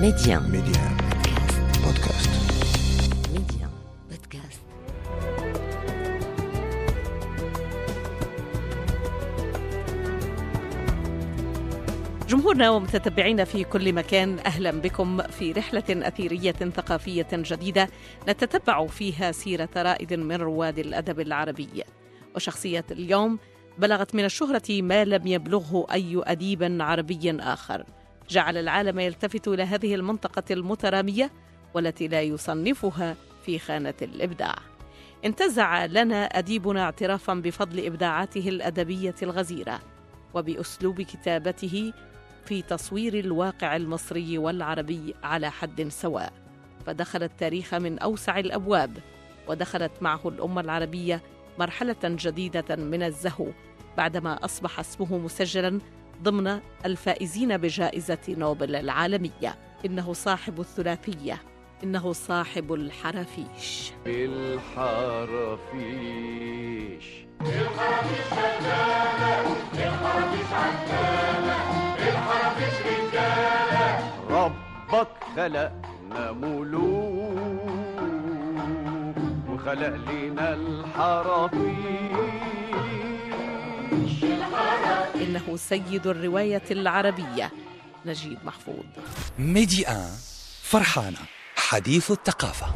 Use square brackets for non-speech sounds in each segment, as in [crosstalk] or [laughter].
Média. Média. Podcast. Média. Podcast. جمهورنا ومتتبعينا في كل مكان أهلا بكم في رحلة أثيرية ثقافية جديدة نتتبع فيها سيرة رائد من رواد الأدب العربي وشخصيه اليوم بلغت من الشهرة ما لم يبلغه أي أديب عربي آخر جعل العالم يلتفت إلى هذه المنطقة المترامية والتي لا يصنفها في خانة الإبداع. انتزع لنا أديبنا اعترافا بفضل إبداعاته الأدبية الغزيرة وبأسلوب كتابته في تصوير الواقع المصري والعربي على حد سواء. فدخل التاريخ من أوسع الأبواب ودخلت معه الأمة العربية مرحلة جديدة من الزهو بعدما أصبح اسمه مسجلا ضمن الفائزين بجائزة نوبل العالمية. إنه صاحب الثلاثية. إنه صاحب الحرافيش. الحرافيش. ربك خلقنا ملوك وخلق لنا الحرافيش. إنه سيد الرواية العربية نجيب محفوظ. ميدي آن فرحانة حديث الثقافة.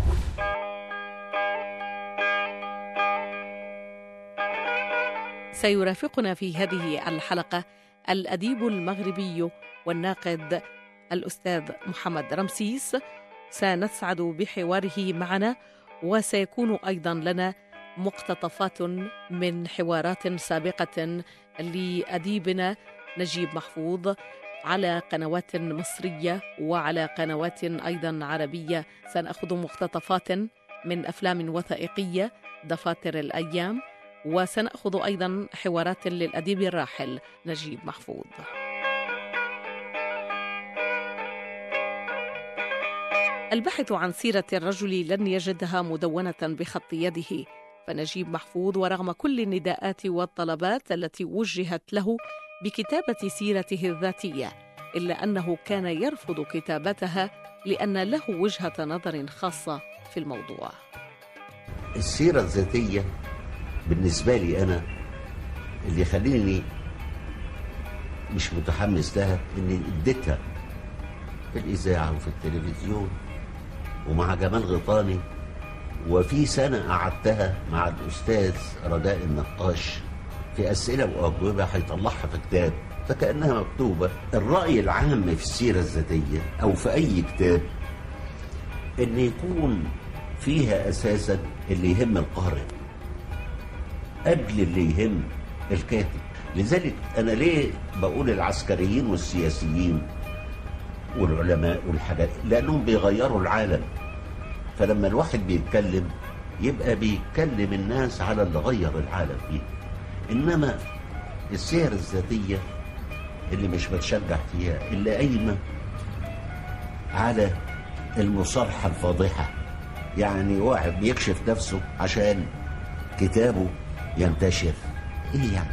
سيرافقنا في هذه الحلقة الأديب المغربي والناقد الأستاذ محمد رمسيس. سنسعد بحواره معنا وسيكون أيضا لنا مقتطفات من حوارات سابقة لأديبنا نجيب محفوظ على قنوات مصرية وعلى قنوات أيضا عربية. سنأخذ مقتطفات من أفلام وثائقية دفاتر الأيام وسنأخذ أيضا حوارات للأديب الراحل نجيب محفوظ. البحث عن سيرة الرجل لن يجدها مدونة بخط يده. فنجيب محفوظ ورغم كل النداءات والطلبات التي وجهت له بكتابة سيرته الذاتية إلا أنه كان يرفض كتابتها لأن له وجهة نظر خاصة في الموضوع. السيرة الذاتية بالنسبة لي أنا اللي يخليني مش متحمس لها إني اديتها في الإذاعة وفي التلفزيون ومع جمال غيطاني وفي سنة قعدتها مع الأستاذ رجاء النقاش في أسئلة وأجوبة هيطلعها في كتاب فكأنها مكتوبة. الرأي العام في السيرة الذاتية أو في أي كتاب إن يكون فيها أساسا اللي يهم القارئ قبل اللي يهم الكاتب. لذلك أنا ليه بقول العسكريين والسياسيين والعلماء والحاجات؟ لأنهم بيغيروا العالم. فلما الواحد بيتكلم يبقى بيتكلم الناس على اللي غير العالم فيه. إنما السير الذاتية اللي مش بتشجع فيها اللي قايمة على المصارحة الفاضحة. يعني واحد بيكشف نفسه عشان كتابه ينتشر. إيه يعني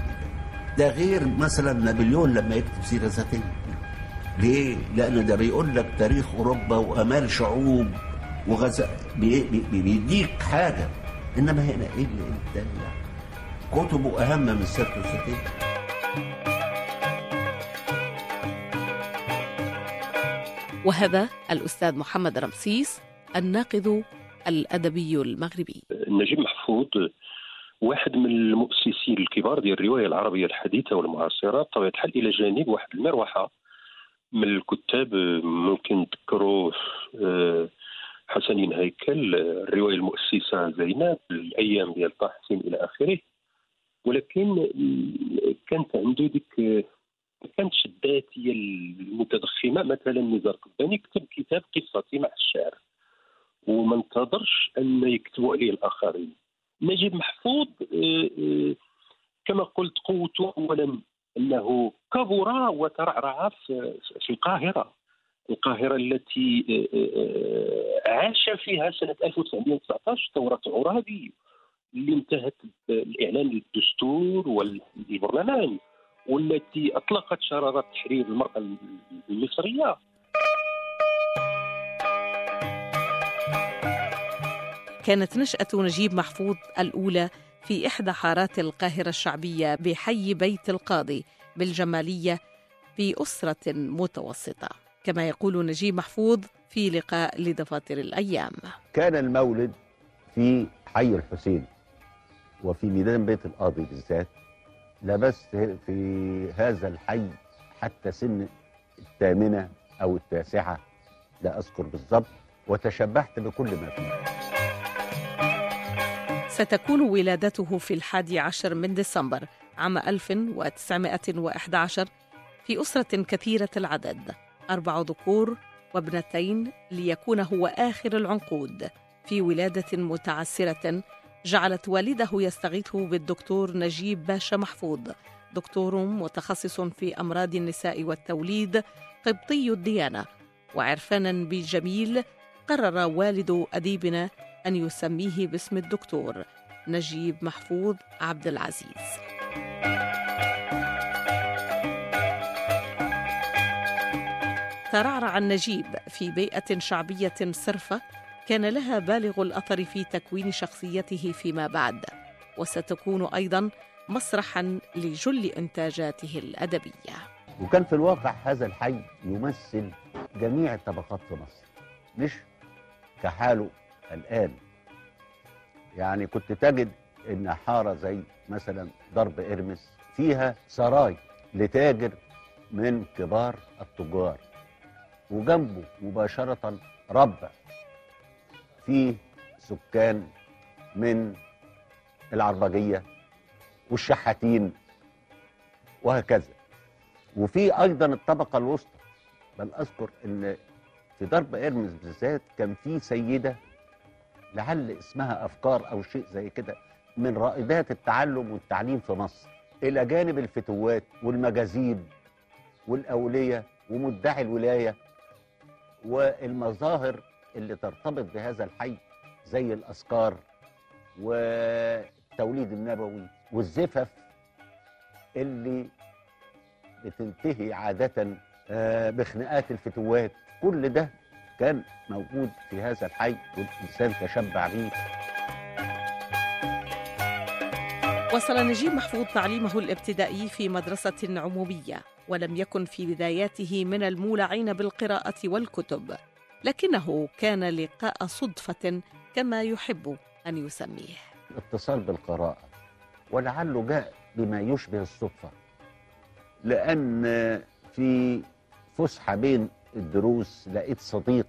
ده؟ ده غير مثلا نابليون لما يكتب سيرة ذاتية. ليه؟ لأن ده بيقول لك تاريخ أوروبا وآمال شعوب. وغزا بي- بي- بيديك حاجة. إنما هنا إيه اللي يعني كتبه أهم من سيرته الذاتية وهذا الأستاذ محمد رمسيس الناقد الأدبي المغربي. نجيب محفوظ واحد من المؤسسين الكبار ديال الرواية العربية الحديثة والمعاصرة بطبيعة الحال إلى جانب واحد المروحة من الكتاب ممكن تذكروا آه، حسنين هيكل الرواية المؤسسة زينب الأيام ديال طه حسين إلى آخره. ولكن كانت عنده ديك ما كانتش الذاتية المتضخمة. مثلا نزار قباني كتب كتاب قصتي مع الشعر وما انتظرش أن يكتبوا عليه الآخرين. نجيب محفوظ كما قلت قوته اولا أنه كبر وترعرع في في القاهرة. القاهرة التي آه، آه، آه، عاش فيها سنة 1919 ثورة عرابي اللي انتهت بالإعلان للدستور والبرلمان والتي أطلقت شرارة تحرير المرأة المصرية. كانت نشأة نجيب محفوظ الأولى في إحدى حارات القاهرة الشعبية بحي بيت القاضي بالجمالية في أسرة متوسطة. كما يقول نجيب محفوظ في لقاء لدفاتر الأيام. كان المولد في حي الحسين وفي ميدان بيت القاضي بالذات لبست في هذا الحي حتى سن الثامنة أو التاسعة لا أذكر بالضبط وتشبعت بكل ما فيه. ستكون ولادته في الحادي عشر من ديسمبر عام 1911 في أسرة كثيرة العدد. أربع ذكور وابنتين ليكون هو آخر العنقود. في ولادة متعسرة جعلت والده يستغيث بالدكتور نجيب باشا محفوظ. دكتور متخصص في أمراض النساء والتوليد قبطي الديانة. وعرفانا بالجميل قرر والد أديبنا أن يسميه باسم الدكتور نجيب محفوظ عبد العزيز. ترعرع النجيب في بيئة شعبية صرفة كان لها بالغ الأثر في تكوين شخصيته فيما بعد وستكون أيضا مسرحا لجل إنتاجاته الأدبية. وكان في الواقع هذا الحي يمثل جميع الطبقات في مصر مش كحاله الآن. يعني كنت تجد إن حارة زي مثلا ضرب إرمس فيها سراي لتاجر من كبار التجار. وجنبه مباشرة ربع فيه سكان من العربجية والشحاتين وهكذا. وفي أيضا الطبقة الوسطى بل أذكر إن في ضرب إرمز بالذات كان في سيدة لعل اسمها أفكار أو شيء زي كده من رائدات التعلم والتعليم في مصر. إلى جانب الفتوات والمجاذيب والأولية ومدعي الولاية والمظاهر اللي ترتبط بهذا الحي زي الأذكار والتوليد النبوي والزفف اللي بتنتهي عادة آه، بخناقات الفتوات. كل ده كان موجود في هذا الحي والإنسان تشبع به وصل نجيب محفوظ تعليمه الابتدائي في مدرسة عمومية. ولم يكن في بداياته من المولعين بالقراءة والكتب لكنه كان لقاء صدفة كما يحب أن يسميه. الاتصال بالقراءة ولعله جاء بما يشبه الصدفة لأن في فسحة بين الدروس لقيت صديق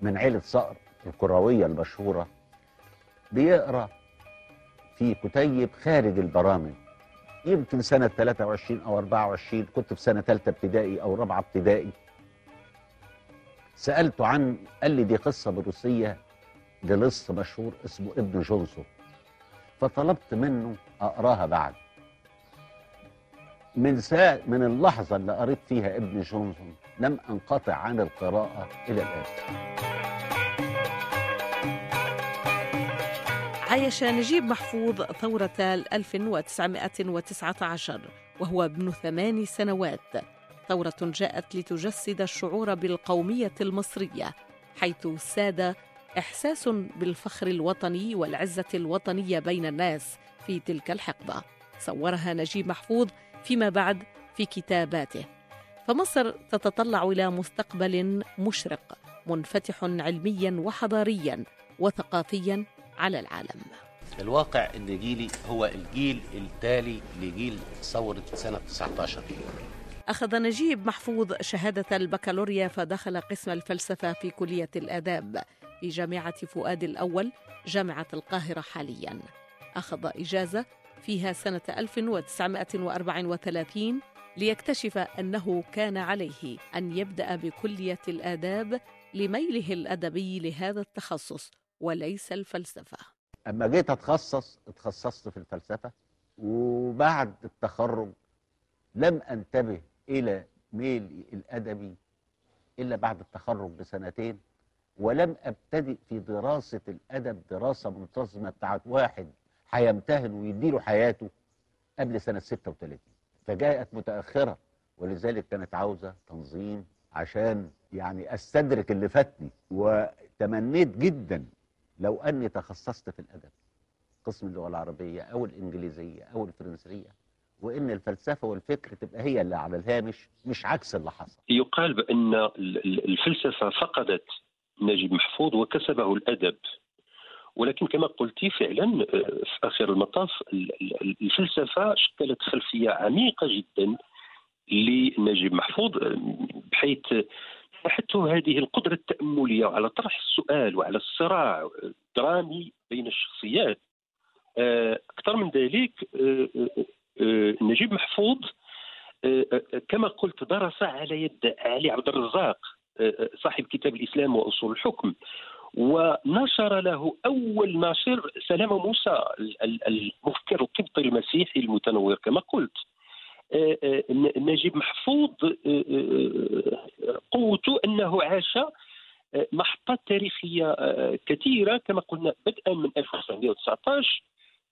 من عيلة صقر الكروية المشهورة بيقرأ في كتيب خارج البرامج. يمكن سنة 23 أو 24 كنت في سنة ثالثة ابتدائي أو رابعة ابتدائي. سألته عن قال لي دي قصة بوليسية للص مشهور اسمه ابن جونسون فطلبت منه أقراها بعد. من ساعة من اللحظة اللي قريت فيها ابن جونسون لم أنقطع عن القراءة إلى الآن. عايش نجيب محفوظ ثورة 1919 وهو ابن ثمان سنوات. ثورة جاءت لتجسد الشعور بالقومية المصرية حيث ساد إحساس بالفخر الوطني والعزة الوطنية بين الناس في تلك الحقبة. صورها نجيب محفوظ فيما بعد في كتاباته. فمصر تتطلع إلى مستقبل مشرق منفتح علميا وحضاريا وثقافيا على العالم. الواقع إن جيلي هو الجيل التالي لجيل ثورة سنة 19 أخذ نجيب محفوظ شهادة البكالوريا فدخل قسم الفلسفة في كلية الآداب في جامعة فؤاد الأول جامعة القاهرة حاليا. أخذ إجازة فيها سنة 1934 ليكتشف أنه كان عليه أن يبدأ بكلية الآداب لميله الأدبي لهذا التخصص وليس الفلسفة. أما جيت أتخصص اتخصصت في الفلسفة وبعد التخرج لم أنتبه إلى ميلي الأدبي إلا بعد التخرج بسنتين ولم أبتدئ في دراسة الأدب دراسة منتظمة بتاعت واحد هيمتهن ويديله حياته قبل سنة 36 فجاءت متأخرة ولذلك كانت عاوزة تنظيم عشان يعني أستدرك اللي فاتني وتمنيت جدا لو أني تخصصت في الأدب قسم اللغة العربية أو الإنجليزية أو الفرنسية وإن الفلسفة والفكر تبقى هي اللي على الهامش مش عكس اللي حصل. يقال بأن ال- ال- الفلسفة فقدت نجيب محفوظ وكسبه الأدب. ولكن كما قلت فعلا آه، في آخر المطاف ال- ال- الفلسفة شكلت خلفية عميقة جدا لنجيب محفوظ آه، بحيث منحته هذه القدرة التأملية على طرح السؤال وعلى الصراع الدرامي بين الشخصيات. آه، أكثر من ذلك آه، آه، نجيب محفوظ كما قلت درس على يد علي عبد الرزاق صاحب كتاب الإسلام وأصول الحكم ونشر له أول ناشر سلام موسى ال- ال- المفكر القبطي المسيحي المتنور كما قلت. نجيب محفوظ آه، آه، قوته أنه عاش آه، محطات تاريخية آه، كثيرة كما قلنا بدءا من 1919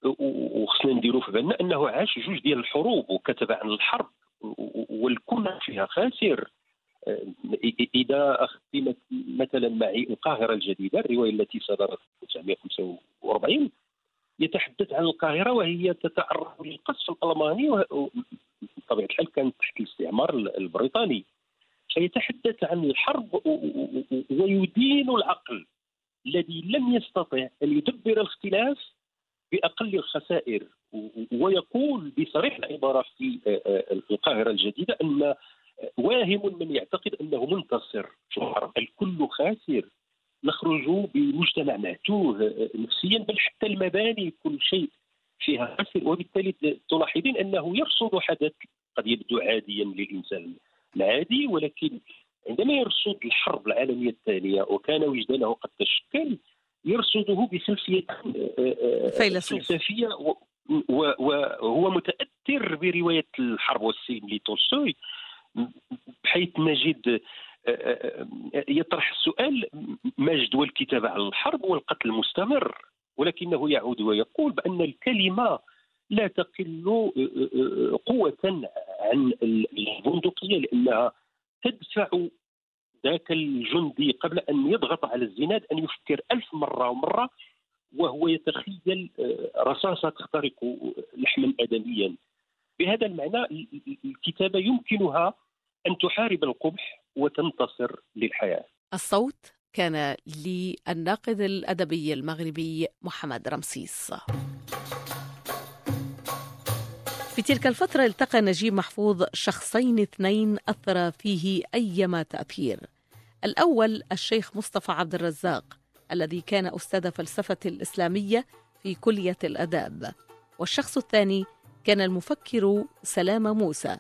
و- وخصنا نديروا في بالنا أنه عاش جوج ديال الحروب وكتب عن الحرب و- و- والكل فيها خاسر. آه، إذا اخذت مثلا معي القاهرة الجديدة الرواية التي صدرت في 1945 يتحدث عن القاهرة وهي تتعرض للقصف الألماني بطبيعة الحال كانت تحت الاستعمار ال- البريطاني. فيتحدث عن الحرب ويدين العقل الذي لم يستطع أن يدبر الاختلاف بأقل الخسائر. ويقول بصريح العبارة في آه، آه، القاهرة الجديدة أن آه، واهم من يعتقد أنه منتصر. في الحرب الكل خاسر. نخرج بمجتمع معتوه آه، نفسيا بل حتى المباني كل شيء فيها خاسر وبالتالي تلاحظين أنه يرصد حدث قد يبدو عاديا للإنسان العادي ولكن عندما يرصد الحرب العالمية الثانية وكان وجدانه قد تشكل يرصده بخلفيه آه، آه،. فلسفية وهو متأثر برواية الحرب والسلم لتولستوي بحيث نجد يطرح السؤال ما جدوى الكتابه على الحرب والقتل المستمر ولكنه يعود ويقول بأن الكلمة لا تقل آه، آه، قوة عن البندقية لأنها تدفع ذاك الجندي قبل أن يضغط على الزناد أن يفكر ألف مرة ومرة وهو يتخيل آه، رصاصة تخترق لحما آدميا. بهذا المعنى ال- ال- الكتابة يمكنها أن تحارب القبح وتنتصر للحياة. الصوت كان للناقد الأدبي المغربي محمد رمسيس. في تلك الفترة التقى نجيب محفوظ شخصين اثنين أثر فيه أيما تأثير. الأول الشيخ مصطفى عبد الرزاق الذي كان أستاذ فلسفة الإسلامية في كلية الآداب. والشخص الثاني كان المفكر سلام موسى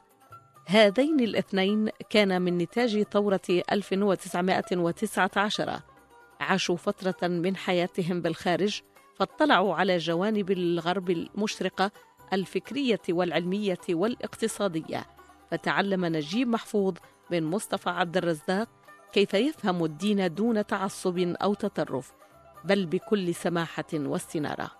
هذين الاثنين كان من نتاج ثورة 1919 عاشوا فترة من حياتهم بالخارج فاطلعوا على جوانب الغرب المشرقة الفكرية والعلمية والاقتصادية. فتعلم نجيب محفوظ من مصطفى عبد الرزاق كيف يفهم الدين دون تعصب أو تطرف بل بكل سماحة واستنارة.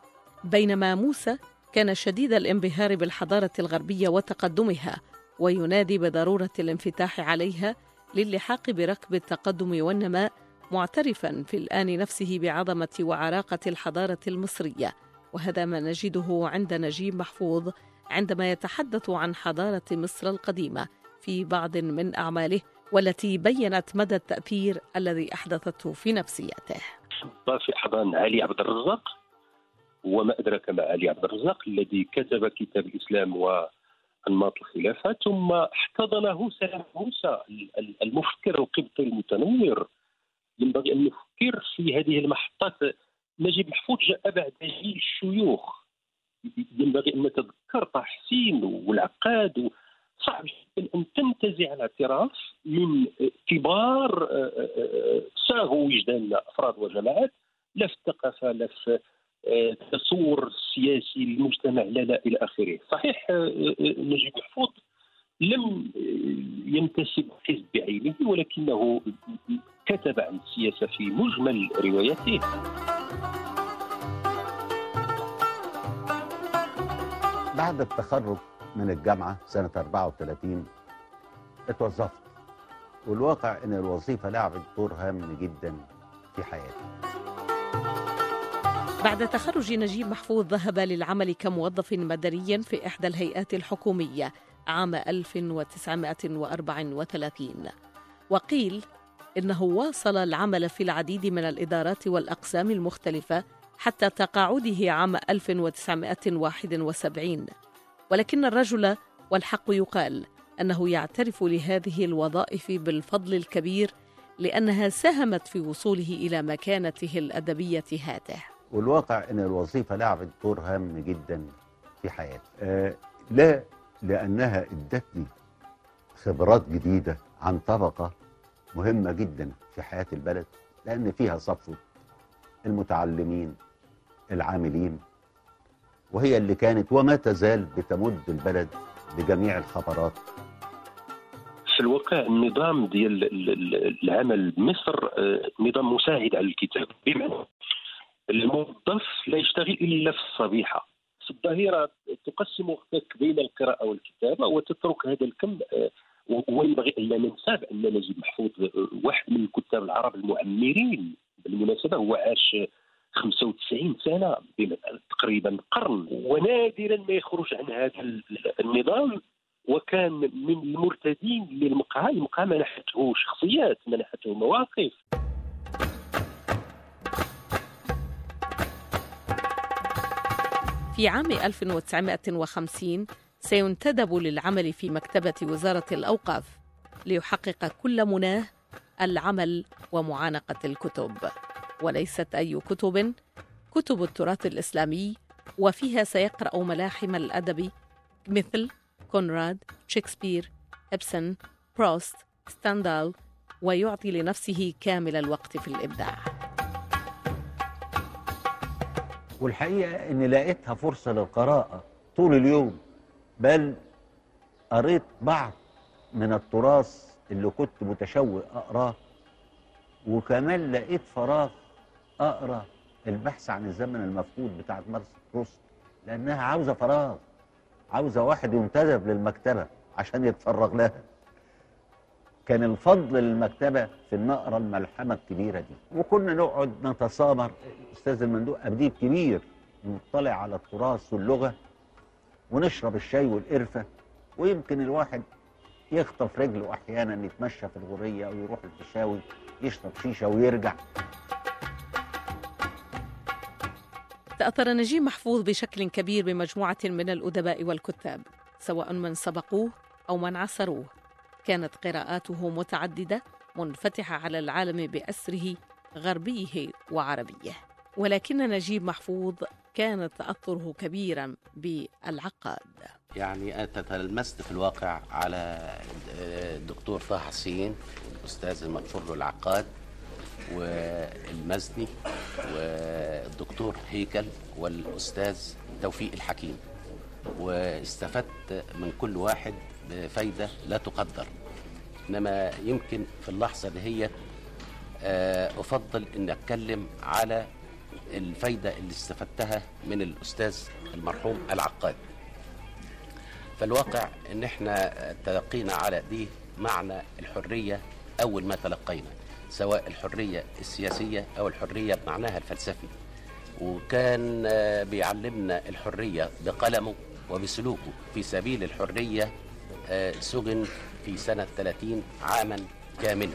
بينما موسى كان شديد الانبهار بالحضارة الغربية وتقدمها وينادي بضرورة الانفتاح عليها للحاق بركب التقدم والنماء معترفا في الآن نفسه بعظمة وعراقة الحضارة المصرية. وهذا ما نجده عند نجيب محفوظ عندما يتحدث عن حضارة مصر القديمة في بعض من أعماله والتي بينت مدى التأثير الذي أحدثته في نفسيته في احضان علي عبد الرزاق وما أدراك ما علي عبد الرزاق الذي كتب كتاب الإسلام وانماط الخلافة ثم احتضنه سلام موسى ال- المفكر القبطي المتنور ينبغي أن نفكر في هذه المحطات. نجيب محفوظ جاء بعد جيل الشيوخ. ينبغي أن نتذكر طه حسين والعقاد. صعب جدا أن تنتزع الاعتراف من كبار آه، آه، آه، ساغوا وجدان أفراد وجماعات. لا في الثقافه لا في آه، التصور السياسي للمجتمع لا لا إلى آخره. صحيح آه، آه، نجيب محفوظ لم آه، ينتسب حزب بعينه ولكنه كتب عن السياسة في مجمل رواياته. بعد التخرج من الجامعة سنة 34 اتوظفت. والواقع إن الوظيفة لعبت دور هام جدا في حياتي. بعد تخرج نجيب محفوظ ذهب للعمل كموظف مدني في إحدى الهيئات الحكومية عام 1934 وقيل إنه واصل العمل في العديد من الإدارات والأقسام المختلفة حتى تقاعده عام 1971 ولكن الرجل والحق يقال أنه يعترف لهذه الوظائف بالفضل الكبير لأنها ساهمت في وصوله إلى مكانته الأدبية هاته. والواقع إن الوظيفة لعبت دور هام جدا في حياتي. آه لا لأنها إدتني خبرات جديدة عن طبقة مهمة جدا في حياة البلد لأن فيها صفوه المتعلمين العاملين وهي اللي كانت وما تزال بتمد البلد بجميع الخبرات. في الواقع النظام ديال ال- ال- العمل بمصر آه، نظام مساعد على الكتاب. بمعنى الموظف لا يشتغل إلا في الصبيحة. الظهيره تقسم وقتك بين القراءة والكتابة وتترك هذا الكم آه، وينبغي أن لا ننسى بأن نجيب محفوظ آه، واحد من الكتاب العرب المعمرين بالمناسبة هو عاش 95 سنة تقريبا قرن. ونادرا ما يخرج عن هذا ال- النظام وكان من المرتدين للمقهى المقهى منحته شخصيات منحته مواقف. في عام 1950 سينتدب للعمل في مكتبة وزارة الأوقاف ليحقق كل مناه العمل ومعانقة الكتب. وليست أي كتب كتب التراث الإسلامي وفيها سيقرأ ملاحم الأدب مثل كونراد، شكسبير، إبسن، بروست، ستاندال ويعطي لنفسه كامل الوقت في الإبداع. والحقيقة إني لقيتها فرصة للقراءة طول اليوم بل قريت بعض من التراث اللي كنت متشوق أقراه وكمان لقيت فراغ أقرأ البحث عن الزمن المفقود بتاعت مارس بروست لأنها عاوزة فراغ عاوزة واحد ينتدب للمكتبة عشان يتفرغ لها. كان الفضل للمكتبة في ان نقرا الملحمة الكبيرة دي. وكنا نقعد نتسامر أستاذ المندوق اديب كبير مطلع على التراث واللغة ونشرب الشاي والقرفة ويمكن الواحد يخطف رجله أحيانا يتمشى في الغورية أو يروح الفيشاوي يشرب شيشة ويرجع. تأثر نجيب محفوظ بشكل كبير بمجموعة من الأدباء والكتاب سواء من سبقوه أو من عصروه كانت قراءاته متعددة منفتحة على العالم بأسره غربيه وعربيه. ولكن نجيب محفوظ كان تأثره كبيرا بالعقاد. يعني أنا تلمست في الواقع على الدكتور طه حسين الأستاذ المغفور له العقاد والمزني والدكتور هيكل والأستاذ توفيق الحكيم. واستفدت من كل واحد بفايدة لا تقدر. إنما يمكن في اللحظة دي هي آه، أفضل أن أتكلم على الفايدة اللي استفدتها من الأستاذ المرحوم العقاد. فالواقع إن إحنا تلقينا على دي معنى الحرية أول ما تلقينا سواء الحرية السياسية أو الحرية بمعناها الفلسفي. وكان آه، بيعلمنا الحرية بقلمه وبسلوكه في سبيل الحرية سجن في سنة 30 عاما كاملا.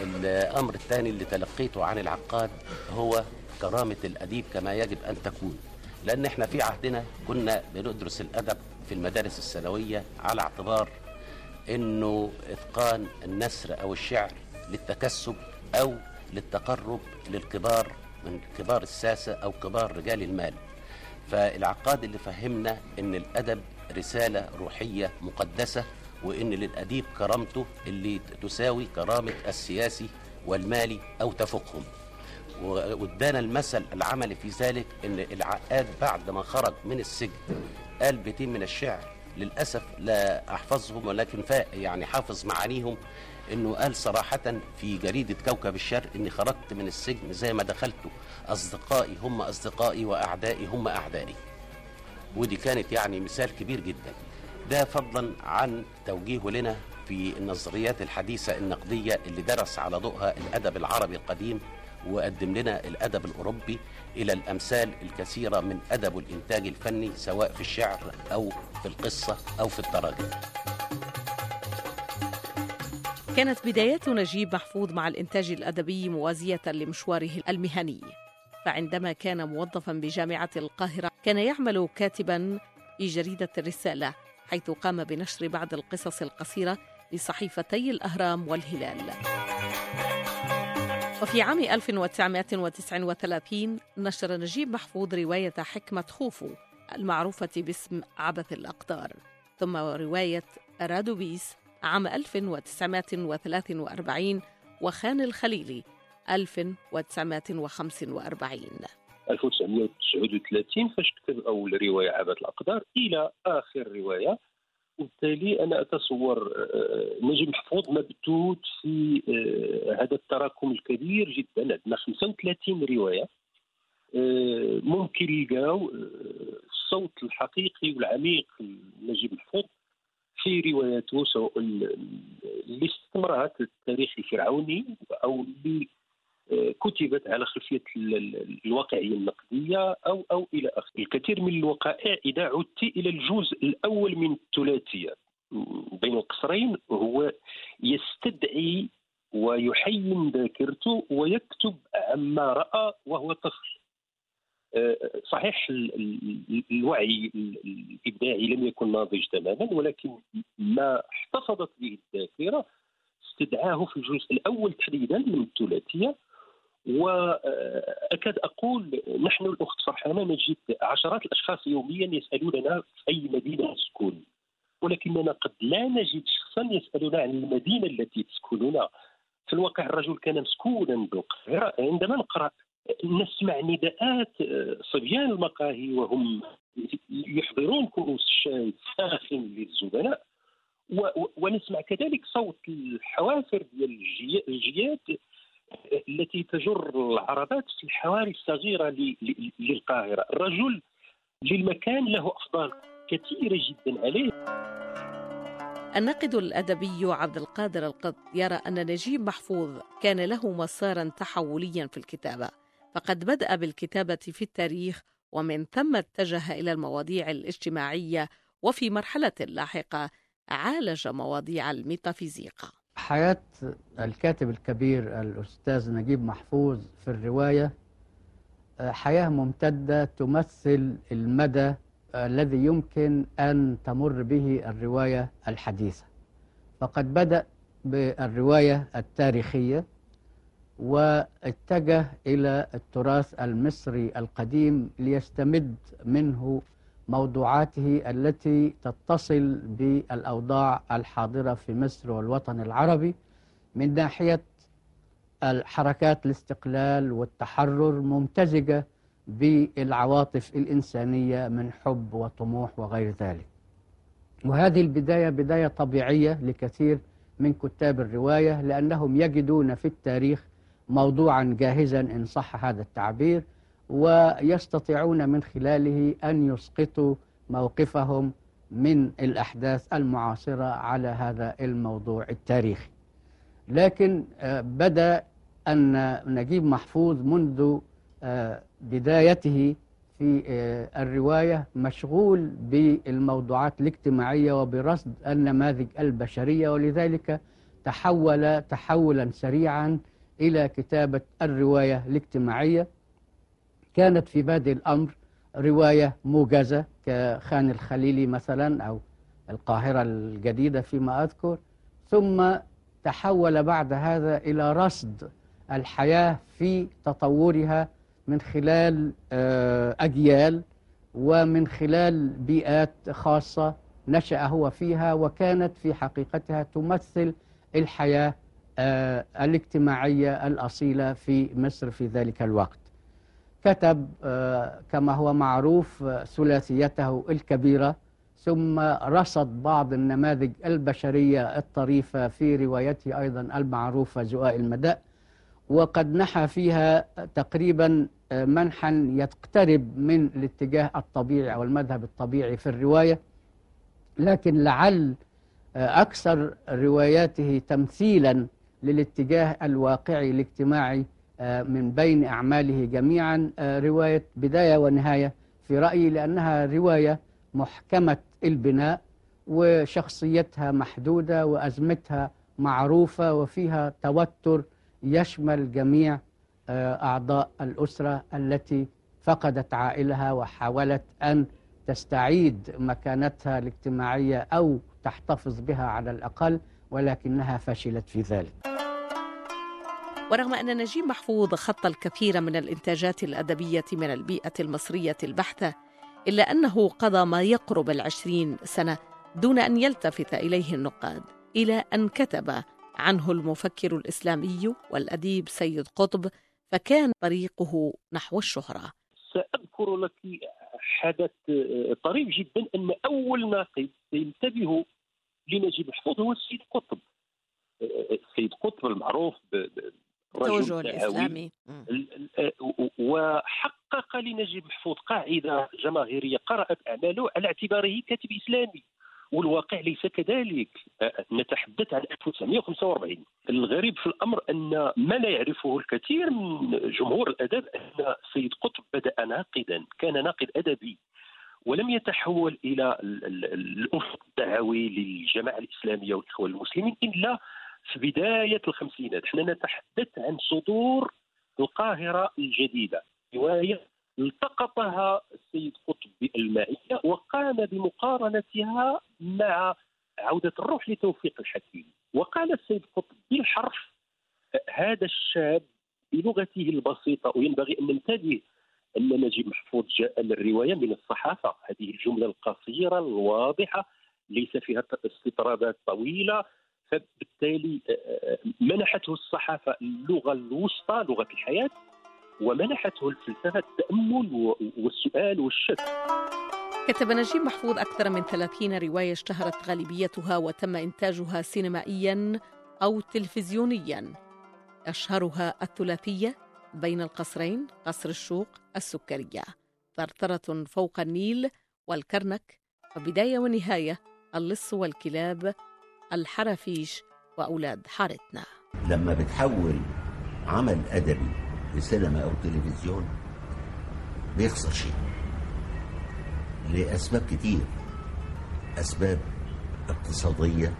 الأمر الثاني اللي تلقيته عن العقاد هو كرامة الأديب كما يجب أن تكون. لأن إحنا في عهدنا كنا بندرس الأدب في المدارس الثانوية على اعتبار إنه إتقان النثر أو الشعر للتكسب أو للتقرب للكبار من كبار الساسة أو كبار رجال المال. فالعقاد اللي فهمنا إن الأدب رسالة روحية مقدسة وإن للأديب كرامته اللي تساوي كرامة السياسي والمالي أو تفوقهم. وادانا المثل العملي في ذلك إن العقاد بعد ما خرج من السجن قال بيتين من الشعر للأسف لا أحفظهم ولكن يعني حافظ معانيهم إنه قال صراحة في جريدة كوكب الشرق إني خرجت من السجن زي ما دخلته أصدقائي هم أصدقائي وأعدائي هم أعدائي. ودي كانت يعني مثال كبير جدا. ده فضلا عن توجيهه لنا في النظريات الحديثة النقدية اللي درس على ضوءها الأدب العربي القديم وقدم لنا الأدب الأوروبي إلى الأمثال الكثيرة من أدب الإنتاج الفني سواء في الشعر أو في القصة أو في التراجم. كانت بدايات نجيب محفوظ مع الإنتاج الأدبي موازية لمشواره المهني. فعندما كان موظفا بجامعة القاهرة كان يعمل كاتبا في جريدة الرسالة حيث قام بنشر بعض القصص القصيرة لصحيفتي الأهرام والهلال. وفي عام 1939 نشر نجيب محفوظ رواية حكمة خوفو المعروفة باسم عبث الأقدار ثم رواية رادوبيس عام 1943 وخان الخليلي. 1945 1939 فاش كتب أول رواية عبث الأقدار إلى آخر رواية. وبالتالي أنا أتصور آه، نجيب محفوظ مبتوت في آه، هذا التراكم الكبير جدا. عندنا 35 رواية. آه، ممكن يلقاو الصوت الحقيقي والعميق لنجيب محفوظ في رواياته سواء اللي استمرت التاريخ الفرعوني أو اللي كتبت على خلفية الواقعيه النقدية أو أو إلى آخره، الكثير من الوقائع إذا عدت إلى الجزء الأول من الثلاثية. بين القصرين هو يستدعي ويحين ذاكرته ويكتب عما رأى وهو طفل. صحيح الوعي الإبداعي لم يكن ناضج تماما ولكن ما احتفظت به الذاكرة استدعاه في الجزء الأول تحديدا من الثلاثية. وأكاد أقول نحن الأخت فرحانة نجد عشرات الأشخاص يوميا يسألوننا في أي مدينة نسكن ولكننا قد لا نجد شخصا يسألنا عن المدينة التي تسكنون في الواقع الرجل كان مسكونا بالقاهرة. عندما نقرأ نسمع نداءات صبيان المقاهي وهم يحضرون كؤوس الشاي ساخن للزبناء. ونسمع كذلك صوت الحوافر ديال الجياد التي تجر العربات في الحواري الصغيرة للقاهرة. الرجل للمكان له افضال كثيرة جدا عليه. الناقد الأدبي عبد القادر القط يرى أن نجيب محفوظ كان له مسارا تحوليا في الكتابة فقد بدأ بالكتابة في التاريخ ومن ثم اتجه إلى المواضيع الاجتماعية وفي مرحلة لاحقة عالج مواضيع الميتافيزيقا. حياة الكاتب الكبير الأستاذ نجيب محفوظ في الرواية حياة ممتدة تمثل المدى الذي يمكن أن تمر به الرواية الحديثة. فقد بدأ بالرواية التاريخية واتجه إلى التراث المصري القديم ليستمد منه موضوعاته التي تتصل بالأوضاع الحاضرة في مصر والوطن العربي من ناحية الحركات الاستقلال والتحرر ممتزجة بالعواطف الإنسانية من حب وطموح وغير ذلك. وهذه البداية بداية طبيعية لكثير من كتاب الرواية لأنهم يجدون في التاريخ موضوعا جاهزا إن صح هذا التعبير ويستطيعون من خلاله أن يسقطوا موقفهم من الأحداث المعاصرة على هذا الموضوع التاريخي. لكن بدأ أن نجيب محفوظ منذ بدايته في الرواية مشغول بالموضوعات الاجتماعية وبرصد النماذج البشرية ولذلك تحول تحولا سريعا إلى كتابة الرواية الاجتماعية. كانت في بادئ الأمر رواية موجزة كخان الخليلي مثلا أو القاهرة الجديدة فيما أذكر ثم تحول بعد هذا إلى رصد الحياة في تطورها من خلال أجيال ومن خلال بيئات خاصة نشأ هو فيها وكانت في حقيقتها تمثل الحياة الاجتماعية الأصيلة في مصر في ذلك الوقت. كتب كما هو معروف ثلاثيته الكبيرة ثم رصد بعض النماذج البشرية الطريفة في روايته أيضا المعروفة زؤاء المداء وقد نحى فيها تقريبا منحا يقترب من الاتجاه الطبيعي أو المذهب الطبيعي في الرواية. لكن لعل أكثر رواياته تمثيلا للاتجاه الواقعي الاجتماعي آه، من بين أعماله جميعا آه، رواية بداية ونهاية. في رأيي لأنها رواية محكمة البناء وشخصيتها محدودة وأزمتها معروفة وفيها توتر يشمل جميع آه، أعضاء الأسرة التي فقدت عائلها وحاولت أن تستعيد مكانتها الاجتماعية أو تحتفظ بها على الأقل ولكنها فشلت في ذلك. ورغم أن نجيب محفوظ خط الكثير من الإنتاجات الأدبية من البيئة المصرية البحتة إلا أنه قضى ما يقرب العشرين سنة دون أن يلتفت إليه النقاد إلى أن كتب عنه المفكر الإسلامي والأديب سيد قطب فكان طريقه نحو الشهرة. سأذكر لك حدث آه، طريف جدا أن أول ناقد سينتبه لنجيب محفوظ هو السيد قطب. آه، السيد قطب المعروف التوجه دعوي. الإسلامي مم. ال- ال- و- وحقق لنجيب محفوظ قاعدة جماهيرية قرأت أعماله على اعتباره كاتب إسلامي والواقع ليس كذلك أه، نتحدث عن 1945 الغريب في الأمر أن ما لا يعرفه الكثير من جمهور الأدب أن سيد قطب بدأ ناقدا كان ناقد أدبي ولم يتحول إلى ال- ال- الأفق الدعوي للجماعة الإسلامية والإخوة المسلمين إلا في بداية الخمسينات. إحنا نتحدث عن صدور القاهرة الجديدة رواية التقطها السيد قطب بالمائية وقام بمقارنتها مع عودة الروح لتوفيق الحكيم. وقال السيد قطب بالحرف هذا الشاب بلغته البسيطة وينبغي أن ننتبه أن نجيب محفوظ جاء للرواية من الصحافة. هذه الجملة القصيرة الواضحة ليس فيها استطرادات طويلة. فبالتالي آه، منحته الصحافة اللغة الوسطى لغة الحياة ومنحته الفلسفة التأمل والسؤال والشك كتب نجيب محفوظ أكثر من 30 رواية اشتهرت غالبيتها وتم إنتاجها سينمائيا أو تلفزيونيا. أشهرها الثلاثية بين القصرين قصر الشوق السكرية. ثرثرة فوق النيل والكرنك وبداية ونهاية اللص والكلاب الحرافيش وأولاد حارتنا. لما بتحول عمل أدبي لسينما أو تلفزيون بيخسر شيء. لأسباب كتير. أسباب اقتصادية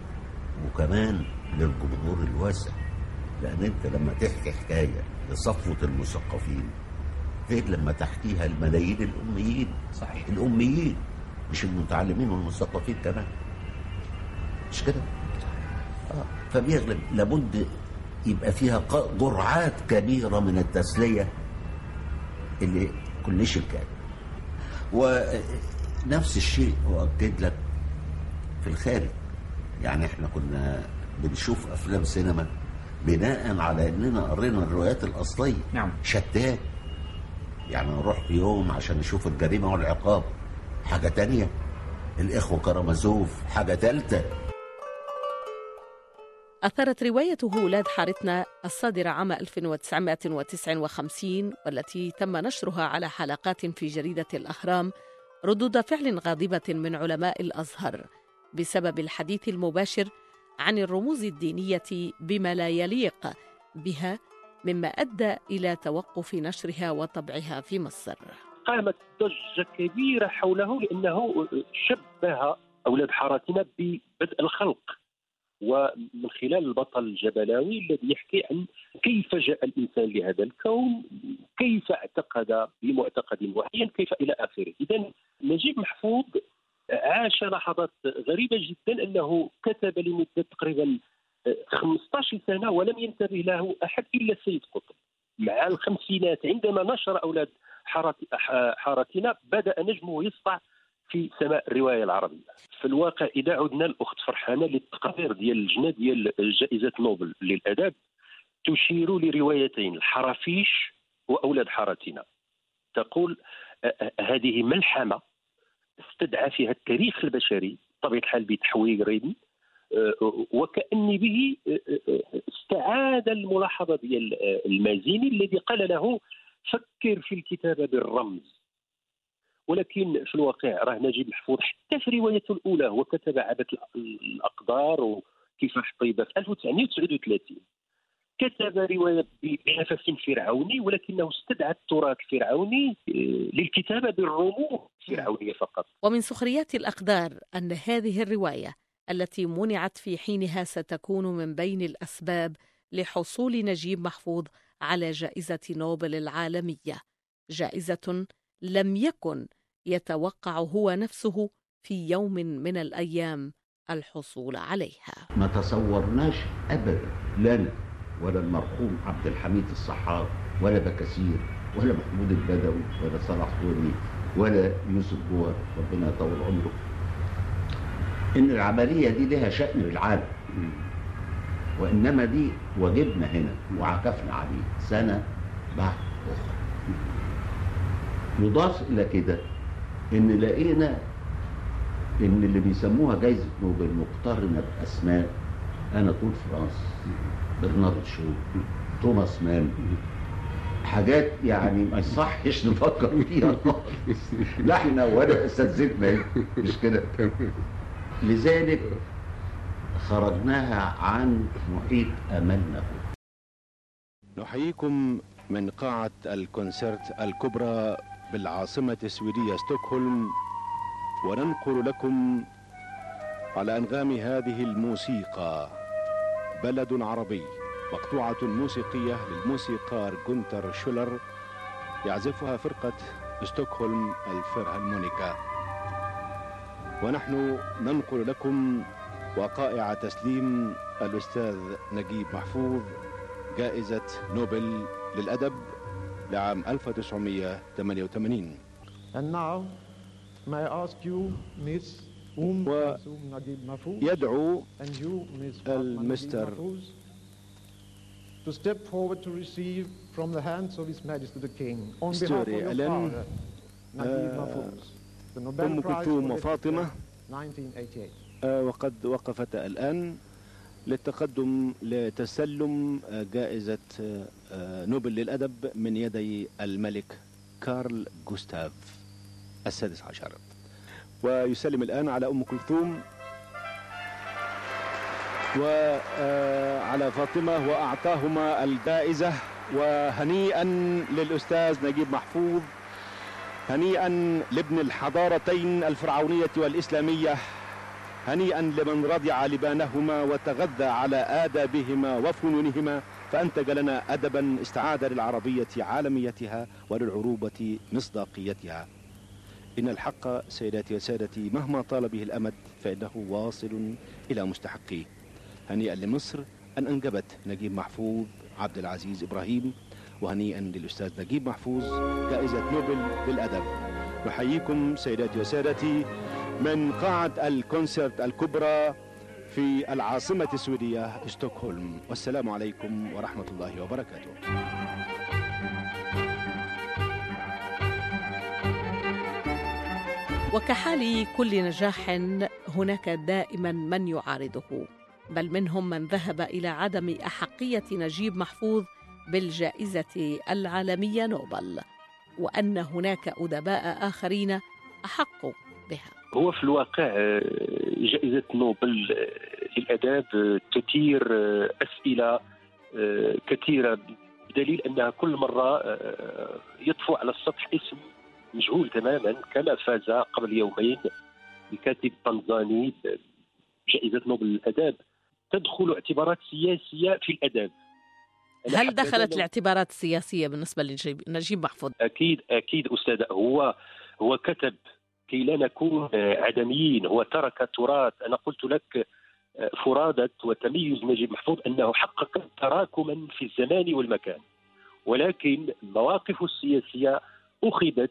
وكمان للجمهور الواسع. لأن أنت لما تحكي حكاية لصفوة المثقفين غير لما تحكيها الملايين الأميين. صحيح. الأميين مش المتعلمين والمثقفين كمان. مش كده. فبيغلب. لابد يبقى فيها جرعات كبيرة من التسلية اللي كل شركات ونفس الشيء اؤكد لك في الخارج. يعني إحنا كنا بنشوف أفلام سينما بناء على إننا قرينا الروايات الأصلية. نعم. شتات. يعني نروح في يوم عشان نشوف الجريمة والعقاب. حاجة تانية. الإخوة كرامازوف حاجة ثالثه أثرت روايته ولاد حارتنا الصادرة عام 1959 والتي تم نشرها على حلقات في جريدة الأهرام ردود فعل غاضبة من علماء الأزهر بسبب الحديث المباشر عن الرموز الدينية بما لا يليق بها مما أدى إلى توقف نشرها وطبعها في مصر. قامت ضجة كبيرة حوله لأنه شبه أولاد حارتنا ببدء الخلق. ومن خلال البطل الجبلاوي الذي يحكي عن كيف جاء الإنسان لهذا الكون كيف اعتقد بمعتقد معين كيف إلى آخره. إذا نجيب محفوظ عاش لحظات غريبة جدا أنه كتب لمدة تقريبا 15 سنة ولم ينتبه له أحد إلا السيد قطب. مع الخمسينات عندما نشر ح- حارتنا بدأ نجمه يسطع في سماء الرواية العربية. في الواقع إذا عدنا الأخت فرحانة للتقرير ديال اللجنة ديال جائزة نوبل للأدب تشير لروايتين الحرافيش وأولاد حارتنا. تقول آه، آه، هذه ملحمة استدعى فيها التاريخ البشري بطبيعة الحال بتحويل ريدن آه، وكأني به استعاد الملاحظة ديال المازيني الذي قال له فكر في الكتابة بالرمز. ولكن في الواقع راه نجيب محفوظ حتى في روايته الأولى هو كتب عبث الأقدار وكفاح طيبة في 1939 كتب رواية بنفس فرعوني ولكنه استدعى التراث الفرعوني آه، للكتابة بالرموز الفرعونية فقط. ومن سخريات الأقدار أن هذه الرواية التي منعت في حينها ستكون من بين الأسباب لحصول نجيب محفوظ على جائزة نوبل العالمية. جائزة لم يكن يتوقع هو نفسه في يوم من الأيام الحصول عليها. ما تصورناش ابدا لا ولا المرحوم عبد الحميد الصحار ولا بكثير ولا محمود البدوي ولا صلاح طوري ولا يوسف جوهر ربنا يطول عمره. إن العملية دي لها شأن للعالم. وإنما دي واجبنا هنا وعكفنا عليه سنة بعد أخرى. يضاف إلى كده إن لقينا إن اللي بيسموها جايزة نوبل مقترنة بأسماء اناتول فرانس برنارد شو توماس مان حاجات يعني ما يصحش نفكر فيها خالص. لا إحنا ولا اساتذتنا مش كده؟ لذلك خرجناها عن محيط أملنا. نحييكم من قاعة الكونسرت الكبرى بالعاصمة السويدية ستوكهولم وننقل لكم على أنغام هذه الموسيقى بلد عربي مقطوعة موسيقية للموسيقار جونتر شولر يعزفها فرقة ستوكهولم الفيلهارمونيكا ونحن ننقل لكم وقائع تسليم الأستاذ نجيب محفوظ جائزة نوبل للأدب لعام 1988 And now, may I ask you, Miss Um و- Kulthum Naguib Mahfouz, يدعو and you, Miss ال- Fatma Naguib Mr. Mahfouz, to step forward to receive from the hands of His Majesty the King, on behalf of your father, Naguib uh, Mahfouz, the Nobel Prize كلثوم for وفاطمة Literature 1988. آه، وقد وقفتا الآن للتقدم لتسلم آه، جائزة آه، آه، نوبل للأدب من يدي الملك كارل جوستاف السادس عشر. ويسلم الآن على أم كلثوم وعلى فاطمة وأعطاهما الجائزة. وهنيئا للأستاذ نجيب محفوظ هنيئا لابن الحضارتين الفرعونية والإسلامية هنيئا لمن رضع لبانهما وتغذى على آدابهما وفنونهما فأنتج لنا أدبا استعاد للعربية عالميتها وللعروبة مصداقيتها. إن الحق سيداتي وسادتي مهما طال به الأمد فإنه واصل إلى مستحقيه هنيئا لمصر أن أنجبت نجيب محفوظ عبد العزيز إبراهيم وهنيئا للأستاذ نجيب محفوظ جائزة نوبل للأدب. نحييكم سيداتي وسادتي. من قاعة الكونسرت الكبرى في العاصمة السويدية ستوكهولم. والسلام عليكم ورحمة الله وبركاته. وكحال كل نجاح هناك دائما من يعارضه بل منهم من ذهب إلى عدم أحقية نجيب محفوظ بالجائزة العالمية نوبل وأن هناك أدباء آخرين أحق بها. هو في الواقع آه، جائزة نوبل آه، للآداب تثير آه، أسئلة كثيرة. بدليل أنها كل مرة يطفو على السطح اسم مجهول تماما كما فاز قبل يومين الكاتب التنزاني بجائزة نوبل للآداب. تدخل اعتبارات سياسية في الآداب. هل دخلت الاعتبارات السياسية بالنسبة لنجيب نجيب محفوظ؟ أكيد أكيد أستاذ. هو هو كتب كي لا نكون آه، عدميين. هو ترك تراث. أنا قلت لك آه، فرادة وتميز نجيب محفوظ أنه حقق تراكما في الزمان والمكان. ولكن المواقف السياسية أخذت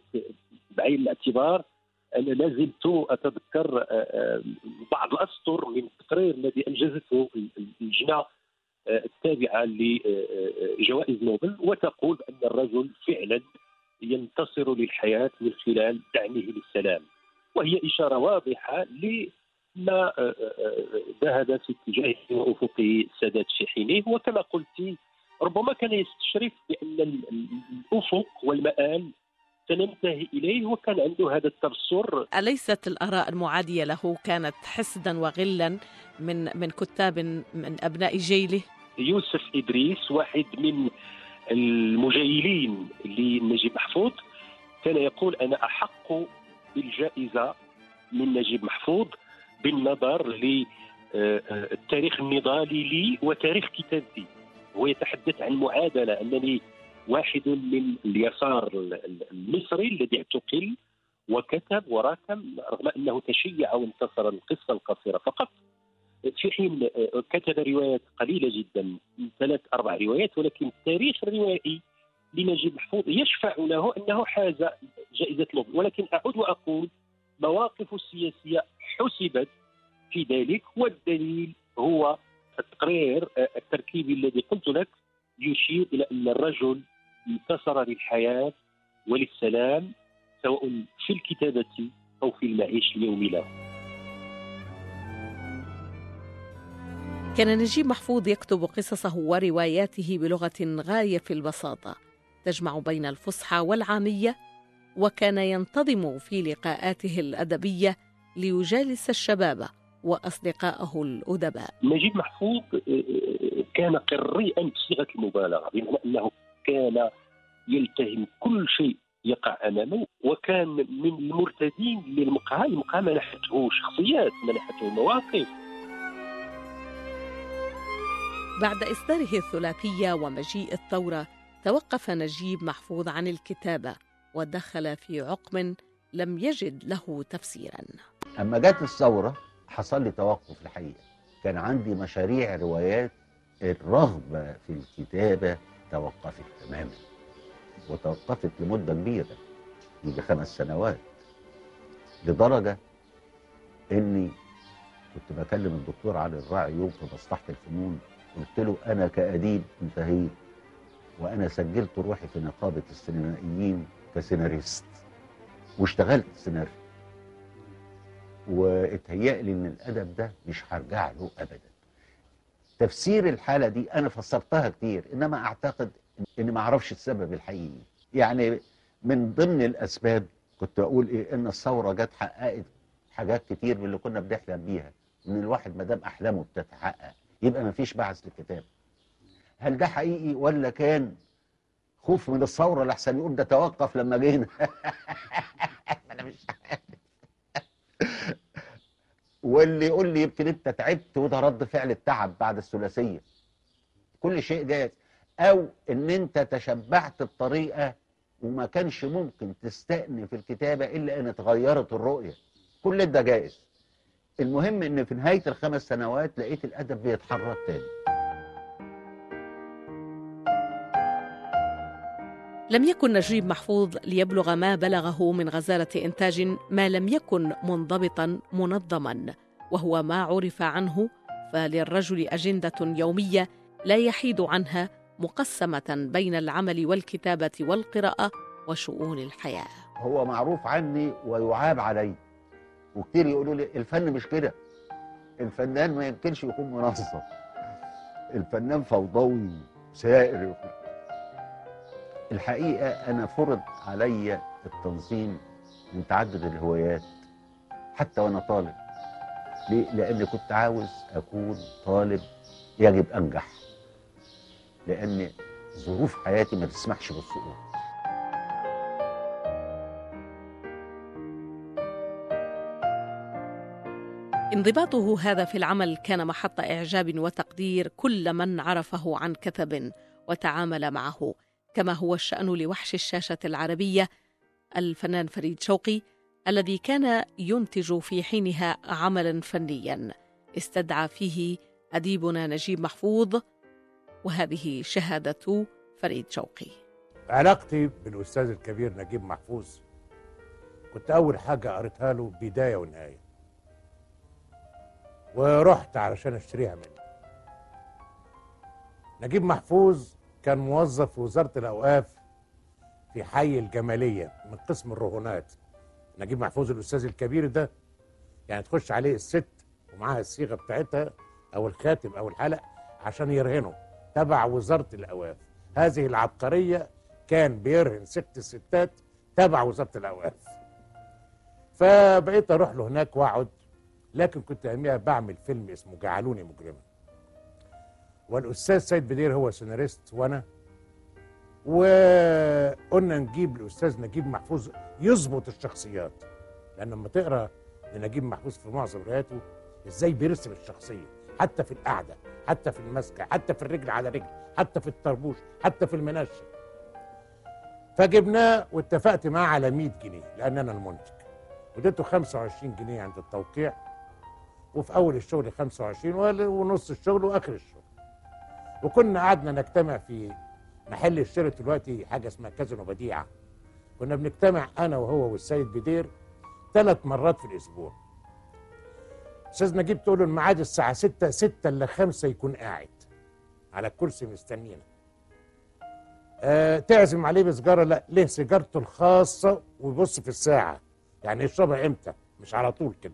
بعين الاعتبار أنا لا زلت أتذكر آه، بعض الاسطر من التقرير الذي أنجزته اللجنه آه، التابعة لجوائز نوبل وتقول أن الرجل فعلا ينتصر للحياة من خلال دعمه للسلام. وهي إشارة واضحة لما آه، آه، ذهب في اتجاه وافق السادات في حينه وكما قلت ربما كان يستشرف بأن ال- ال- الأفق والمآل سننتهي إليه وكان عنده هذا التبصر. أليست الآراء المعادية له كانت حسدا وغلا من من كتاب من أبناء جيله؟ يوسف إدريس واحد من المجيلين لنجيب محفوظ كان يقول أنا أحق بالجائزة من نجيب محفوظ بالنظر للتاريخ النضالي لي وتاريخ كتابتي هو يتحدث عن معادلة أنني واحد من اليسار المصري الذي اعتقل وكتب وراكم رغم أنه تشيع وانتصر القصة القصيرة فقط. في حين كتب روايات قليلة جدا ثلاث أربع روايات ولكن التاريخ الروائي لنجيب محفوظ يشفع له أنه حاز جائزة نوبل ولكن أعود وأقول مواقفه السياسية حسبت في ذلك والدليل هو التقرير التركيبي الذي قلت لك يشير إلى أن الرجل انتصر للحياة وللسلام سواء في الكتابة أو في المعيش اليومي له. كان نجيب محفوظ يكتب قصصه ورواياته بلغة غاية في البساطة تجمع بين الفصحى والعامية وكان ينتظم في لقاءاته الأدبية ليجالس الشباب وأصدقائه الأدباء. نجيب محفوظ كان قريئا بصيغه المبالغة بمعنى أنه كان يلتهم كل شيء يقع أمامه وكان من المرتدين للمقهى، المقهى منحته شخصيات، منحته مواقف. بعد إصداره الثلاثية ومجيء الثورة توقف نجيب محفوظ عن الكتابة ودخل في عقم لم يجد له تفسيرا. أما جت الثورة حصل لي توقف الحقيقة كان عندي مشاريع روايات الرغبة في الكتابة توقفت تماما وتوقفت لمدة كبيرة يجي خمس سنوات لدرجة إني كنت بكلم الدكتور علي الراعي يوم في مصلحة الفنون قلت له أنا كأديب انتهيت وأنا سجلت روحي في نقابة السينمائيين كسيناريست واشتغلت سيناريو واتهيأ لي إن الأدب ده مش هرجع له ابدا. تفسير الحالة دي أنا فسرتها كتير إنما أعتقد اني ما أعرفش السبب الحقيقي. يعني من ضمن الأسباب كنت أقول إيه؟ إن الثورة جت حققت حاجات كتير من اللي كنا بنحلم بيها إن الواحد ما دام أحلامه بتتحقق يبقى ما فيش بعث للكتاب. هل ده حقيقي ولا كان خوف من الثورة لحسن يقول ده توقف لما جينا؟ [laughs] أنا مش واللي يقول لي يمكن أنت تعبت وده رد فعل التعب بعد الثلاثية. كل شيء جاهز. أو إن أنت تشبعت بطريقة وما كانش ممكن تستأنف الكتابة إلا إن اتغيرت الرؤية. كل ده جائز المهم إن في نهاية الخمس سنوات لقيت الأدب بيتحرك تاني. لم يكن نجيب محفوظ ليبلغ ما بلغه من غزالة إنتاج ما لم يكن منضبطا منظما وهو ما عرف عنه فللرجل أجندة يومية لا يحيد عنها مقسمة بين العمل والكتابة والقراءة وشؤون الحياة. هو معروف عني ويعاب علي. وكتير يقولوا لي الفن مش كده. الفنان ما يمكنش يكون منظم. الفنان فوضوي سائر الحقيقة أنا فرض علي التنظيم من تعدد الهوايات حتى وأنا طالب. ليه؟ لأن كنت عاوز أكون طالب يجب أنجح. لأن ظروف حياتي ما تسمحش بالسقوط. انضباطه هذا في العمل كان محط إعجاب وتقدير كل من عرفه عن كثب وتعامل معه كما هو الشأن لوحش الشاشة العربية الفنان فريد شوقي الذي كان ينتج في حينها عملا فنيا. استدعى فيه أديبنا نجيب محفوظ وهذه شهادة فريد شوقي. علاقتي بالأستاذ الكبير نجيب محفوظ كنت أول حاجة قريتها له بداية ونهاية. ورحت علشان أشتريها منه. نجيب محفوظ كان موظف في وزارة الأوقاف في حي الجمالية من قسم الرهونات. نجيب محفوظ الأستاذ الكبير ده يعني تخش عليه الست ومعاها الصيغة بتاعتها أو الخاتم أو الحلق عشان يرهنه. تبع وزارة الأوقاف. هذه العبقرية كان بيرهن ست الستات تبع وزارة الأوقاف. فبقيت أروح له هناك وأقعد لكن كنت اياميها بعمل فيلم اسمه جعلوني مجرما. والأستاذ سيد بدير هو سيناريست وأنا وقلنا نجيب الأستاذ نجيب محفوظ يظبط الشخصيات. لأن لما تقرأ لنجيب محفوظ في معظم رواياته إزاي بيرسم الشخصية حتى في القعدة حتى في المسكة حتى في الرجل على رجل حتى في الطربوش حتى في المنشه فجبناه واتفقت معاه على 100 جنيه لأن أنا المنتج. واديته 25 جنيه عند التوقيع. وفي أول الشغل 25 وال- ونص الشغل وآخر الشغل. وكنا قعدنا نجتمع في محل الشراء دلوقتي حاجة اسمها كازينو بديعه كنا بنجتمع أنا وهو والسيد بدير ثلاث مرات في الأسبوع. أستاذ نجيب تقول له الميعاد الساعة 6 6 الا 5 يكون قاعد. على الكرسي مستنينا. آه تعزم عليه بسجارة؟ لا ليه؟ سيجارته الخاصة ويبص في الساعة. يعني يشربها إمتى؟ مش على طول كده.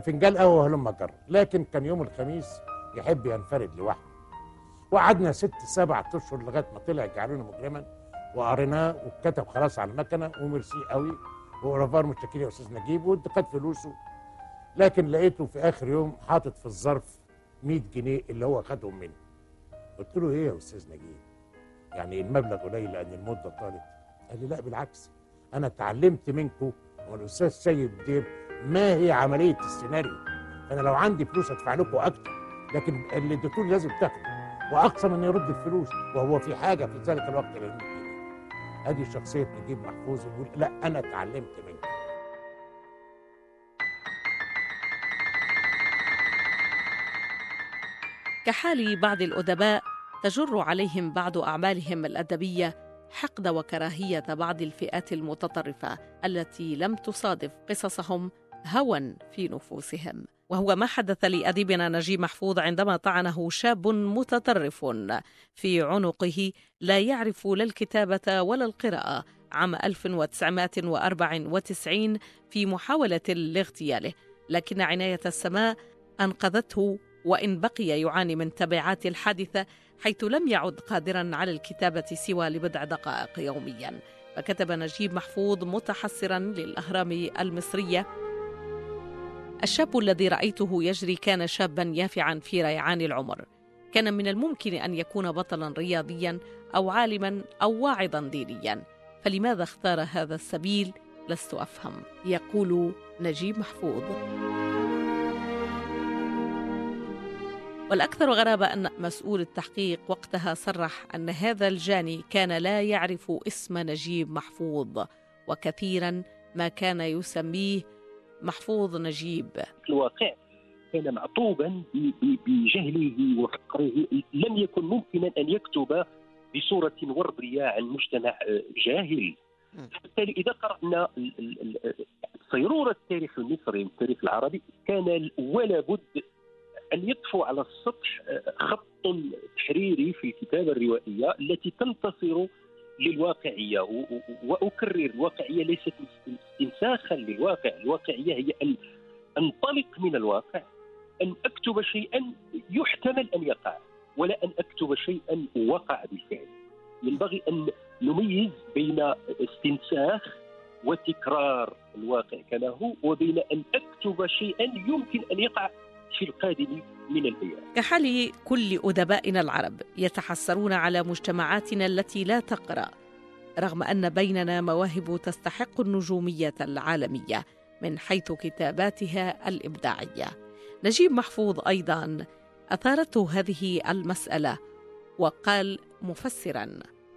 فنجان قهوه هلم جر لكن كان يوم الخميس يحب ينفرد لوحده. وقعدنا ست سبع أشهر لغاية ما طلع جعلونا مجرما. وقريناه واتكتب خلاص على المكنة. وميرسي قوي ورافار متشكرين يا أستاذ نجيب. وانت خد فلوسه. لكن لقيته في آخر يوم حاطط في الظرف 100 جنيه اللي هو خدهم مني قلت له إيه يا أستاذ نجيب؟ يعني المبلغ قليل لأن المدة طالت. قال لي لا بالعكس. أنا اتعلمت منكم والأستاذ سيد بدير ما هي عملية السيناريو؟ أنا لو عندي فلوس أدفع لكم أكتر لكن اللي اديتوني لازم تاخده. واقسم إنه يرد الفلوس وهو في حاجة في ذلك الوقت لل 100 جنيه أدي شخصية نجيب محفوظ يقول لا أنا اتعلمت منكم كحال بعض الأدباء تجر عليهم بعض أعمالهم الأدبية حقد وكراهية بعض الفئات المتطرفة التي لم تصادف قصصهم هوى في نفوسهم. وهو ما حدث لأديبنا نجيب محفوظ عندما طعنه شاب متطرف في عنقه لا يعرف لا الكتابة ولا القراءة. عام 1994 في محاولة لاغتياله. لكن عناية السماء أنقذته وإن بقي يعاني من تبعات الحادثة حيث لم يعد قادرا على الكتابة سوى لبضع دقائق يوميا. فكتب نجيب محفوظ متحسرا للأهرام المصرية. الشاب الذي رأيته يجري كان شابا يافعا في ريعان العمر. كان من الممكن أن يكون بطلا رياضيا أو عالما أو واعظا دينيا. فلماذا اختار هذا السبيل؟ لست أفهم. يقول نجيب محفوظ. والأكثر غرابة أن مسؤول التحقيق وقتها صرح أن هذا الجاني كان لا يعرف اسم نجيب محفوظ وكثيرا ما كان يسميه محفوظ نجيب. الواقع كان معطوبا بجهله وفقره لم يكن ممكنا أن يكتب بصورة وردية عن مجتمع آه، جاهل. بالتالي إذا قرأنا ال- ال- ال- صيروره التاريخ المصري والتاريخ العربي كان ولا بد أن يطفو على السطح آه، خط تحريري في الكتابه الروائية التي تنتصر للواقعية و- و- وأكرر الواقعية ليست استنساخا للواقع، الواقعيه هي أن أنطلق من الواقع أن أكتب شيئا يحتمل أن يقع ولا أن أكتب شيئا وقع بالفعل. ينبغي أن نميز بين استنساخ وتكرار الواقع كما هو وبين أن أكتب شيئا يمكن أن يقع في القادم من الأيام. كحال كل أدبائنا العرب يتحسرون على مجتمعاتنا التي لا تقرأ رغم أن بيننا مواهب تستحق النجومية العالمية من حيث كتاباتها الإبداعية. نجيب محفوظ أيضا أثارته هذه المسألة وقال مفسرا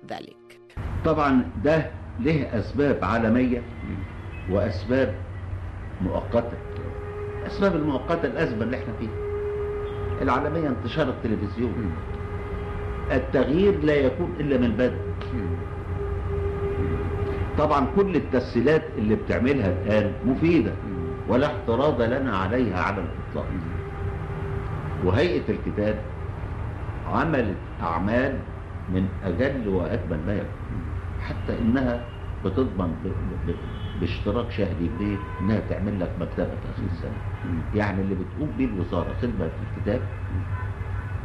ذلك. طبعا ده له أسباب عالمية وأسباب مؤقتة. الاسباب المؤقتة الأزمة اللي إحنا فيها. العالمية انتشار التلفزيون. التغيير لا يكون إلا من البدء طبعا كل التسهيلات اللي بتعملها الآن مفيدة ولا اعتراض لنا عليها على الإطلاق. وهيئة الكتاب عملت أعمال من أجل واجمل ما يكون. حتى إنها بتضمن باشتراك شهري ليه إنها تعمل لك مكتبة في آخر السنة. يعني اللي بتقوم بيه الوزارة خدمة في الكتاب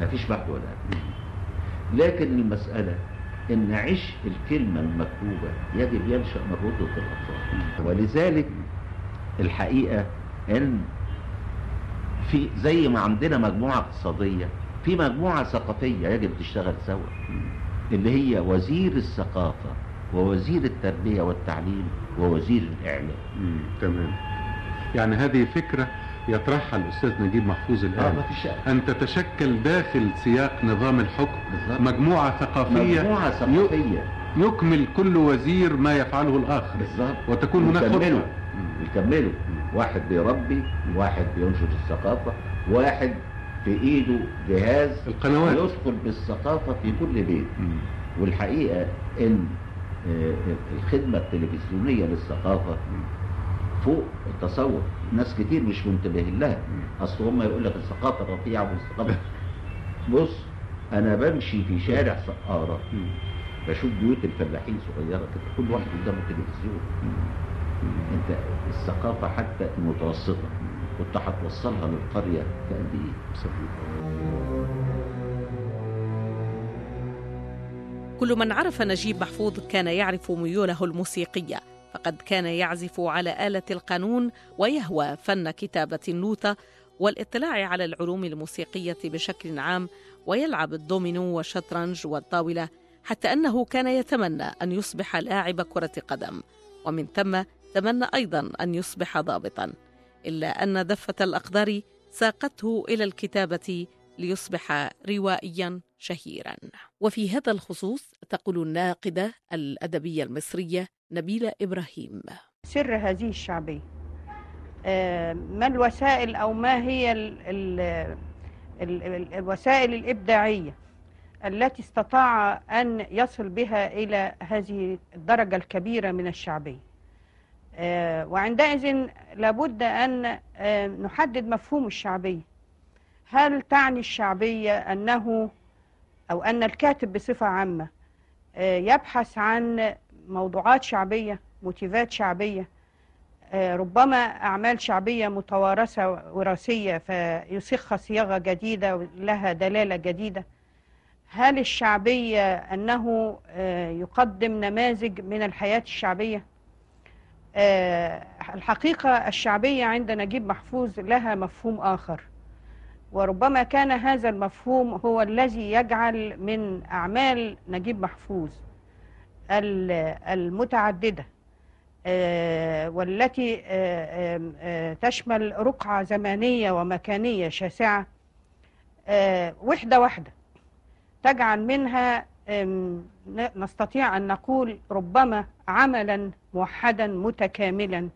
مفيش بعد ولا قبل. لكن المسألة إن عشق الكلمة المكتوبة يجب ينشأ من رده الاطفال ولذلك الحقيقة إن في زي ما عندنا مجموعة اقتصادية في مجموعة ثقافية يجب تشتغل سوا. اللي هي وزير الثقافة ووزير التربية والتعليم ووزير الإعلام. مم. تمام. يعني هذه فكرة يطرحها الأستاذ نجيب محفوظ فيش شك. أن تتشكل داخل سياق نظام الحكم. بالظبط. مجموعة ثقافية مجموعة ثقافية. يكمل كل وزير ما يفعله الآخر. بالظبط وتكون هناك يكملوا. يكملوا. واحد بيربي واحد بينشر الثقافة واحد في إيده جهاز القنوات. يدخل بالثقافة في كل بيت. والحقيقة إن آه، الخدمة التلفزيونية للثقافة فوق التصور. ناس كتير مش منتبه لها. أصل هم يقول لك الثقافة رفيعة والثقافة. بص أنا بمشي في شارع سقارة. بشوف بيوت الفلاحين صغيرة كده. كل واحد قدامه تلفزيون. أنت الثقافة حتى المتوسطة كنت هتوصلها للقرية في قد إيه؟ كل من عرف نجيب محفوظ كان يعرف ميوله الموسيقية. فقد كان يعزف على آلة القانون ويهوى فن كتابة النوتة والاطلاع على العلوم الموسيقية بشكل عام ويلعب الدومينو والشطرنج والطاولة حتى أنه كان يتمنى أن يصبح لاعب كرة قدم. ومن ثم تمنى أيضا أن يصبح ضابطا إلا أن دفة الأقدار ساقته إلى الكتابة ليصبح روائيا. شهيرا. وفي هذا الخصوص تقول الناقدة الأدبية المصرية نبيلة إبراهيم. سر هذه الشعبية. آه، ما الوسائل أو ما هي ال ال ال ال الوسائل الإبداعية التي استطاع أن يصل بها إلى هذه الدرجة الكبيرة من الشعبية؟ آه، وعندئذ لابد أن آه، نحدد مفهوم الشعبية. هل تعني الشعبية أنه أو أن الكاتب بصفة عامة آه، يبحث عن موضوعات شعبية موتيفات شعبية آه، ربما أعمال شعبية متوارثة وراثية فيصيغها صياغة جديدة لها دلالة جديدة. هل الشعبية أنه آه، يقدم نماذج من الحياة الشعبية؟ الحقيقة الشعبية عند نجيب محفوظ لها مفهوم آخر. وربما كان هذا المفهوم هو الذي يجعل من أعمال نجيب محفوظ ال- المتعددة آه، والتي آه، آه، تشمل رقعة زمانية ومكانية شاسعة وحدة واحدة تجعل منها نستطيع أن نقول ربما عملا موحدا متكاملا.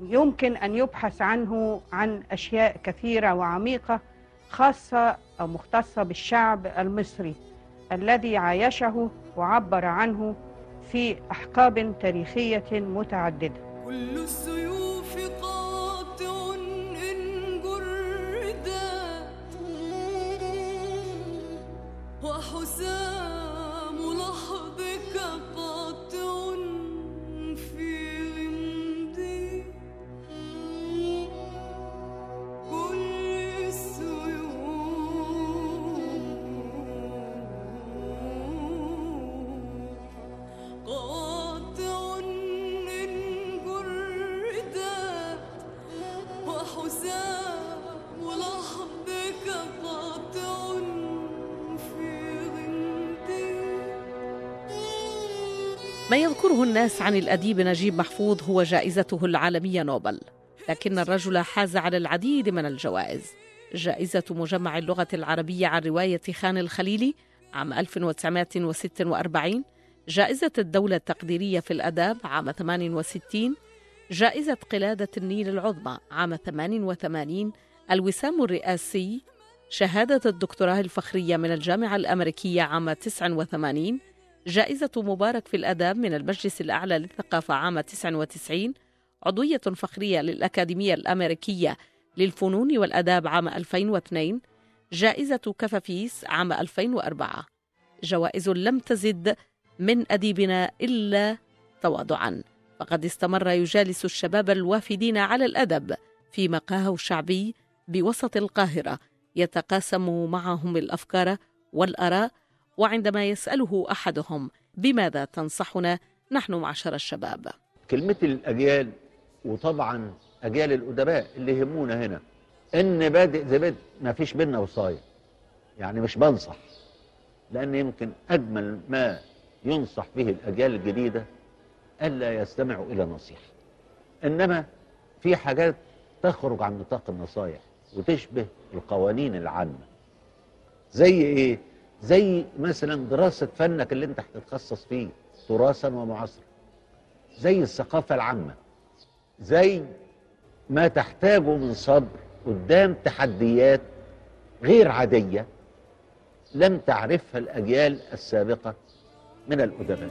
يمكن أن يبحث عنه عن أشياء كثيرة وعميقة خاصة أو مختصة بالشعب المصري الذي عايشه وعبر عنه في أحقاب تاريخية متعددة. كل السيوف قاطع إن جردا وحسام ما يذكره الناس عن الأديب نجيب محفوظ هو جائزته العالمية نوبل. لكن الرجل حاز على العديد من الجوائز. جائزة مجمع اللغة العربية عن رواية خان الخليلي عام 1946 جائزة الدولة التقديرية في الأداب عام 68 جائزة قلادة النيل العظمى عام 88 الوسام الرئاسي. شهادة الدكتوراه الفخرية من الجامعة الأمريكية عام 89 جائزة مبارك في الأداب من المجلس الأعلى للثقافة عام 99 عضوية فخرية للأكاديمية الأمريكية للفنون والأداب عام 2002 جائزة كفافيس عام 2004 جوائز لم تزد من أديبنا إلا تواضعا. فقد استمر يجالس الشباب الوافدين على الأدب في مقاهه الشعبي بوسط القاهرة يتقاسم معهم الأفكار والآراء وعندما يسأله أحدهم بماذا تنصحنا؟ نحن معشر الشباب. كلمة الأجيال وطبعا أجيال الأدباء اللي يهمونا هنا إن بادئ زي بادئ ما فيش بينا وصاية يعني مش بنصح لأن يمكن أجمل ما ينصح به الأجيال الجديدة ألا يستمعوا إلى نصيحة. إنما في حاجات تخرج عن نطاق النصايح وتشبه القوانين العامة. زي إيه؟ زي مثلا دراسة فنك اللي انت هتتخصص فيه تراثا ومعاصرا. زي الثقافة العامة. زي ما تحتاجه من صبر قدام تحديات غير عادية لم تعرفها الأجيال السابقة من الأدباء.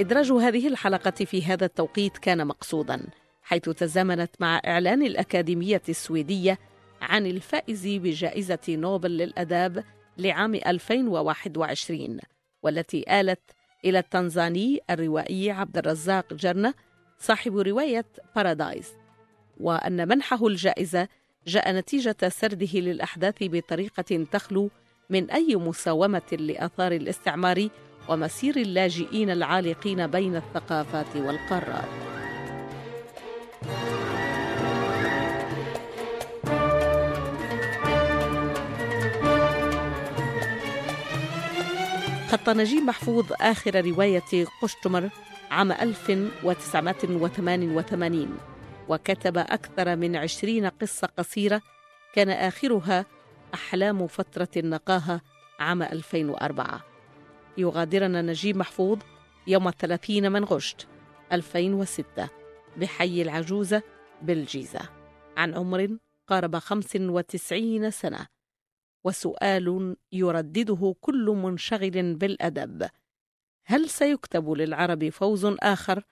إدراج هذه الحلقة في هذا التوقيت كان مقصودا حيث تزامنت مع إعلان الأكاديمية السويدية عن الفائز بجائزة نوبل للأداب لعام 2021 والتي آلت إلى التنزاني الروائي عبد الرزاق جرنة صاحب رواية بارادايس وأن منحه الجائزة جاء نتيجة سرده للأحداث بطريقة تخلو من أي مساومة لآثار الاستعمار ومسير اللاجئين العالقين بين الثقافات والقارات. خط نجيب محفوظ آخر رواية قشتمر عام 1988 وكتب أكثر من عشرين قصة قصيرة كان آخرها أحلام فترة النقاهة عام 2004 يغادرنا نجيب محفوظ يوم الثلاثين من غشت 2006 بحي العجوزة بالجيزة عن عمر قارب 95 سنة. وسؤال يردده كل منشغل بالأدب. هل سيكتب للعرب فوز آخر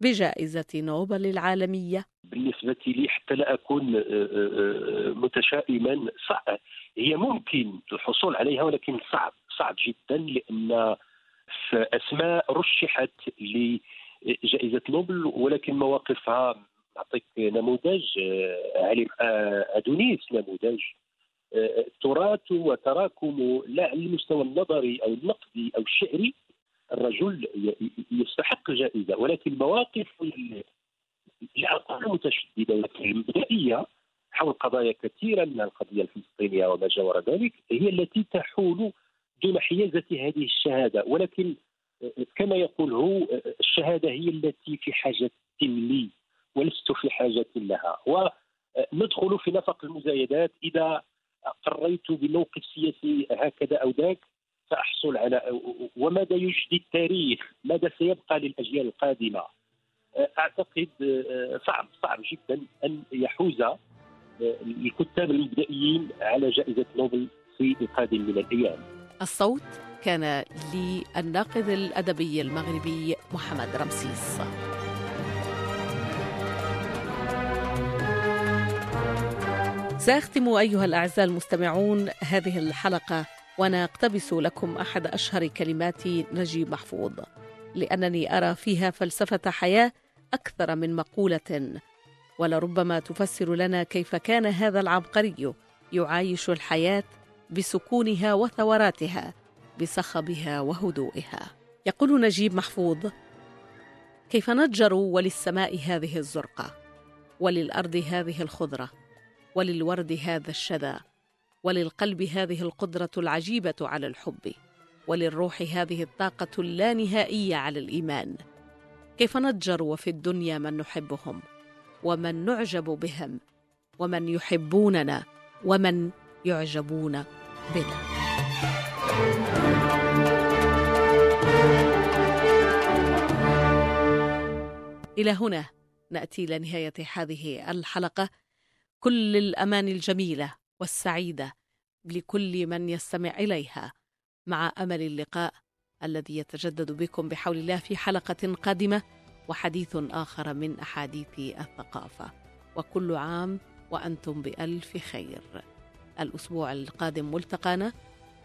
بجائزة نوبل العالمية؟ بالنسبة لي حتى لا أكون آه، آه، آه، متشائما صعب. هي ممكن الحصول عليها ولكن صعب. صعب جدا لأن في أسماء رشحت لجائزة نوبل ولكن مواقفها أعطيك نموذج آه، علي آه، أدونيس نموذج آه، التراث وتراكمه لا على المستوى النظري أو النقدي أو الشعري الرجل يستحق جائزة ولكن أقول متشددة ولكن المبدئية حول قضايا كثيرة من القضية الفلسطينية وما جاور ذلك هي التي تحول دون حيازة هذه الشهادة. ولكن كما يقول هو الشهادة هي التي في حاجة لي ولست في حاجة لها. وندخل في نفق المزايدات. إذا قريت بموقف سياسي هكذا أو ذاك سأحصل على وماذا يجدي التاريخ؟ ماذا سيبقى للأجيال القادمة؟ أعتقد صعب صعب جدا أن يحوز الكتاب المبدئيين على جائزة نوبل في القادم من الأيام. الصوت كان للناقد الأدبي المغربي محمد رمسيس. سأختم أيها الأعزاء المستمعون هذه الحلقة وأنا أقتبس لكم أحد أشهر كلمات نجيب محفوظ لأنني أرى فيها فلسفة حياة أكثر من مقولة ولربما تفسر لنا كيف كان هذا العبقري يعايش الحياة بسكونها وثوراتها بصخبها وهدوئها. يقول نجيب محفوظ كيف نجر وللسماء هذه الزرقة وللأرض هذه الخضرة وللورد هذا الشذا وللقلب هذه القدرة العجيبة على الحب وللروح هذه الطاقة اللانهائية على الإيمان. كيف نجر وفي الدنيا من نحبهم ومن نعجب بهم ومن يحبوننا ومن يعجبون بنا. إلى هنا نأتي إلى نهاية هذه الحلقة. كل الاماني الجميلة والسعيدة لكل من يستمع إليها. مع أمل اللقاء الذي يتجدد بكم بحول الله في حلقة قادمة وحديث آخر من أحاديث الثقافة. وكل عام وأنتم بألف خير. الأسبوع القادم ملتقانا.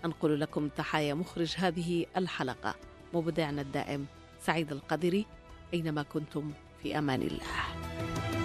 أنقل لكم تحايا مخرج هذه الحلقة مبدعنا الدائم سعيد القدري أينما كنتم في أمان الله.